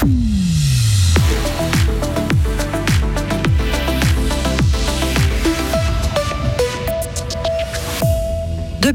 Bye.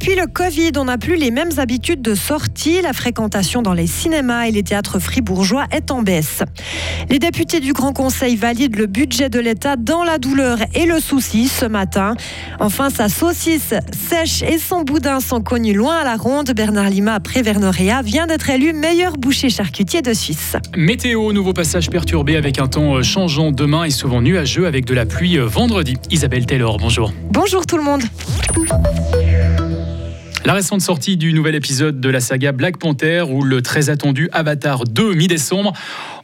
Depuis le Covid, on n'a plus les mêmes habitudes de sortie. La fréquentation dans les cinémas et les théâtres fribourgeois est en baisse. Les députés du Grand Conseil valident le budget de l'État dans la douleur et le souci ce matin. Enfin, sa saucisse sèche et son boudin sont connus loin à la ronde. Bernard Lima, après Vernorea, vient d'être élu meilleur boucher charcutier de Suisse. Météo, nouveau passage perturbé avec un temps changeant demain et souvent nuageux avec de la pluie vendredi. Isabelle Taylor, bonjour. Bonjour tout le monde. La récente sortie du nouvel épisode de la saga Black Panther ou le très attendu Avatar 2 mi-décembre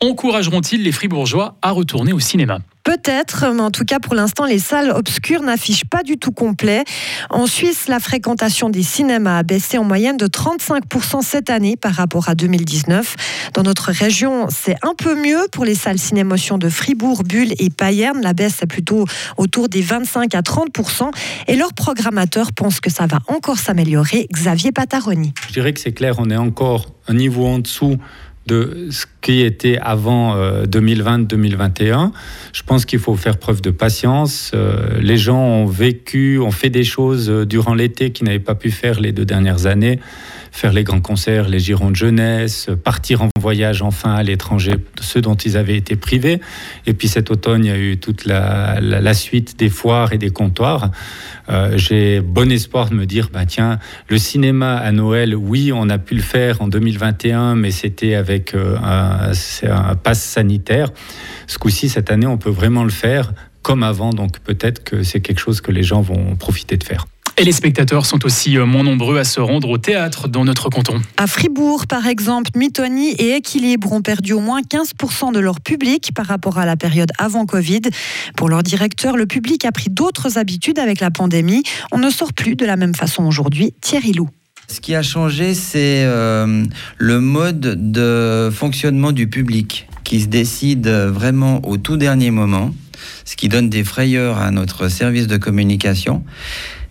encourageront-ils les Fribourgeois à retourner au cinéma? Peut-être, mais en tout cas pour l'instant, les salles obscures n'affichent pas du tout complet. En Suisse, la fréquentation des cinémas a baissé en moyenne de 35% cette année par rapport à 2019. Dans notre région, c'est un peu mieux pour les salles cinémotion de Fribourg, Bulle et Payerne. La baisse est plutôt autour des 25 à 30%. Et leurs programmateurs pensent que ça va encore s'améliorer. Xavier Pataroni. Je dirais que c'est clair, on est encore un niveau en dessous de ce qui était avant 2020-2021. Euh, Je pense qu'il faut faire preuve de patience. Euh, les gens ont vécu, ont fait des choses euh, durant l'été qu'ils n'avaient pas pu faire les deux dernières années. Faire les grands concerts, les girons de jeunesse, partir en voyage enfin à l'étranger, ceux dont ils avaient été privés. Et puis cet automne, il y a eu toute la, suite des foires et des comptoirs. J'ai bon espoir de me dire, bah, tiens, le cinéma à Noël, oui, on a pu le faire en 2021, mais c'était avec un c'est un pass sanitaire. Ce coup-ci, cette année, on peut vraiment le faire comme avant, donc peut-être que c'est quelque chose que les gens vont profiter de faire. Et les spectateurs sont aussi euh, moins nombreux à se rendre au théâtre dans notre canton. À Fribourg, par exemple, Mythony et Équilibre ont perdu au moins 15% de leur public par rapport à la période avant Covid. Pour leur directeur, le public a pris d'autres habitudes avec la pandémie. On ne sort plus de la même façon aujourd'hui. Thierry Lou. Ce qui a changé, c'est euh, le mode de fonctionnement du public qui se décide vraiment au tout dernier moment, ce qui donne des frayeurs à notre service de communication.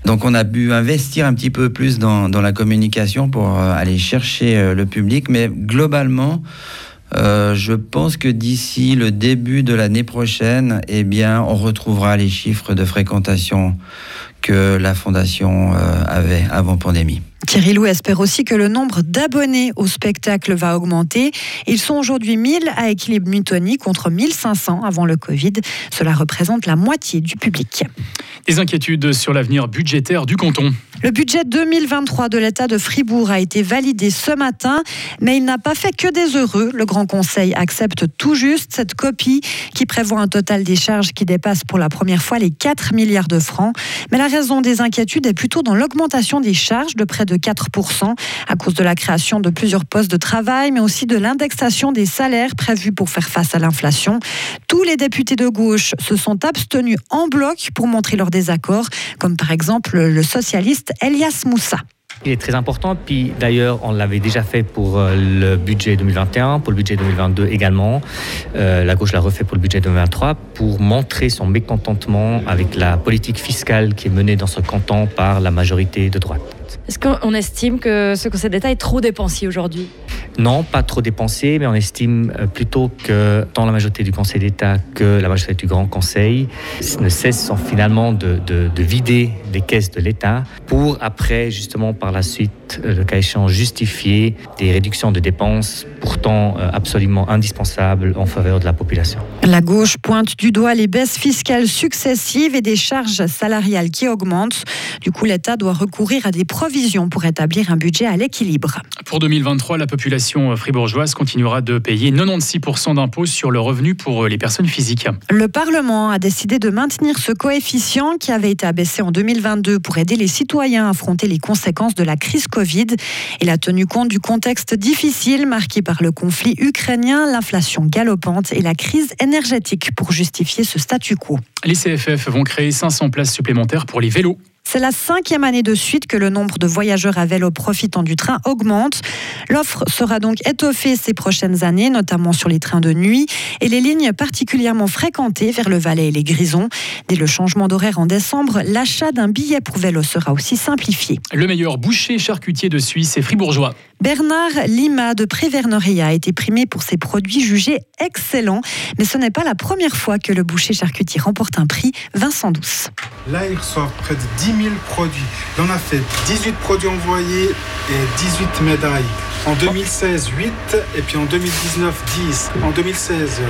Donc on a pu investir un petit peu plus dans, la communication pour euh, aller chercher euh, le public, mais globalement, je pense que d'ici le début de l'année prochaine, eh bien, on retrouvera les chiffres de fréquentation que la fondation avait avant pandémie. Thierry Lou espère aussi que le nombre d'abonnés au spectacle va augmenter. Ils sont aujourd'hui 1000 à équilibre Mutoni contre 1500 avant le Covid. Cela représente la moitié du public. Des inquiétudes sur l'avenir budgétaire du canton. Le budget 2023 de l'État de Fribourg a été validé ce matin, mais il n'a pas fait que des heureux. Le Grand Conseil accepte tout juste cette copie qui prévoit un total des charges qui dépasse pour la première fois les 4 milliards de francs. Mais la raison des inquiétudes est plutôt dans l'augmentation des charges de près de 4% à cause de la création de plusieurs postes de travail, mais aussi de l'indexation des salaires prévus pour faire face à l'inflation. Tous les députés de gauche se sont abstenus en bloc pour montrer leur désaccord, comme par exemple le socialiste Elias Moussa. Il est très important, puis d'ailleurs on l'avait déjà fait pour euh, le budget 2021, pour le budget 2022 également. Euh, la gauche l'a refait pour le budget 2023 pour montrer son mécontentement avec la politique fiscale qui est menée dans ce canton par la majorité de droite. Est-ce qu'on estime que ce Conseil d'État est trop dépensier aujourd'hui? Non, pas trop dépensé, mais on estime euh, plutôt que tant la majorité du Conseil d'État que la majorité du Grand Conseil ne cessent finalement de, de vider les caisses de l'État pour après, justement, par la suite, euh, le cas échéant, justifier des réductions de dépenses pourtant euh, absolument indispensables en faveur de la population. La gauche pointe du doigt les baisses fiscales successives et des charges salariales qui augmentent. Du coup, l'État doit recourir à des provisions pour établir un budget à l'équilibre. Pour 2023, la population fribourgeoise continuera de payer 96% d'impôts sur le revenu pour les personnes physiques. Le Parlement a décidé de maintenir ce coefficient qui avait été abaissé en 2022 pour aider les citoyens à affronter les conséquences de la crise Covid. Il a tenu compte du contexte difficile marqué par le conflit ukrainien, l'inflation galopante et la crise énergétique pour justifier ce statu quo. Les CFF vont créer 500 places supplémentaires pour les vélos. C'est la cinquième année de suite que le nombre de voyageurs à vélo profitant du train augmente. L'offre sera donc étoffée ces prochaines années, notamment sur les trains de nuit et les lignes particulièrement fréquentées vers le Valais et les Grisons. Dès le changement d'horaire en décembre, l'achat d'un billet pour vélo sera aussi simplifié. Le meilleur boucher charcutier de Suisse est fribourgeois. Bernard Lima de Préverneria a été primé pour ses produits jugés excellents. Mais ce n'est pas la première fois que le boucher charcutier remporte un prix. Vincent Douce. Là, il reçoit près de 10 000 produits. Il en a fait 18 produits envoyés et 18 médailles. En 2016, 8, et puis en 2019, 10. En 2016,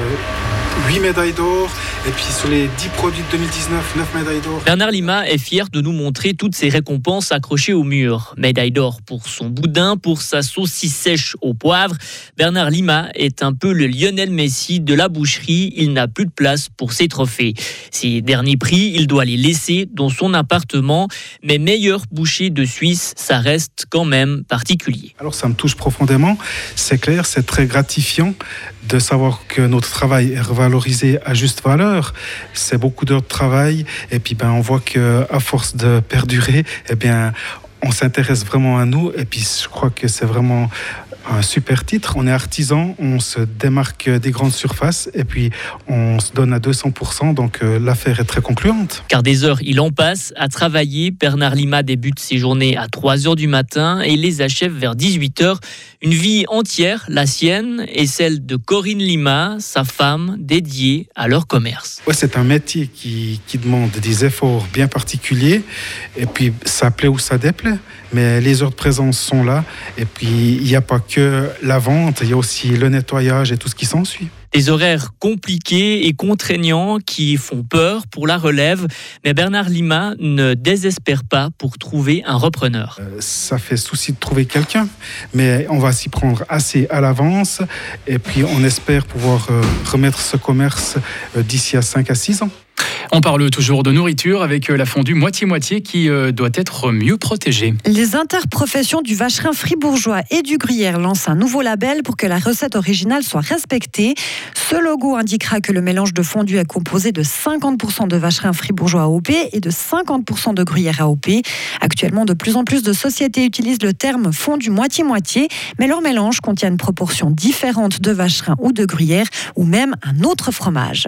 8 médailles d'or, et puis sur les 10 produits de 2019, 9 médailles d'or. Bernard Lima est fier de nous montrer toutes ces récompenses accrochées au mur. Médaille d'or pour son boudin, pour sa saucisse sèche au poivre. Bernard Lima est un peu le Lionel Messi de la boucherie. Il n'a plus de place pour ses trophées. Ces derniers prix, il doit les laisser dans son appartement. Mais meilleur boucher de Suisse, ça reste quand même particulier. Alors ça me touche profondément. C'est clair, c'est très gratifiant de savoir que notre travail est revalorisé à juste valeur. C'est beaucoup d'heures de travail. Et puis ben on voit que à force de perdurer, eh bien on s'intéresse vraiment à nous. Et puis je crois que c'est vraiment un super titre. On est artisan, on se démarque des grandes surfaces et puis on se donne à 200%, donc euh, l'affaire est très concluante. Car des heures, il en passe à travailler. Bernard Lima débute ses journées à 3 heures du matin et les achève vers 18 heures. Une vie entière, la sienne et celle de Corinne Lima, sa femme, dédiée à leur commerce. Ouais, c'est un métier qui, qui demande des efforts bien particuliers et puis ça plaît ou ça déplaît, mais les heures de présence sont là et puis il n'y a pas que la vente, il y a aussi le nettoyage et tout ce qui s'ensuit. Des horaires compliqués et contraignants qui font peur pour la relève, mais Bernard Lima ne désespère pas pour trouver un repreneur. Euh, ça fait souci de trouver quelqu'un, mais on va s'y prendre assez à l'avance et puis on espère pouvoir euh, remettre ce commerce euh, d'ici à 5 à 6 ans. On parle toujours de nourriture avec euh, la fondue moitié-moitié qui euh, doit être mieux protégée. Les interprofessions du vacherin fribourgeois et du gruyère lancent un nouveau label pour que la recette originale soit respectée. Ce logo indiquera que le mélange de fondue est composé de 50% de vacherin fribourgeois AOP et de 50% de gruyère AOP. Actuellement, de plus en plus de sociétés utilisent le terme fondu moitié-moitié, mais leur mélange contient une proportion différente de vacherin ou de gruyère ou même un autre fromage.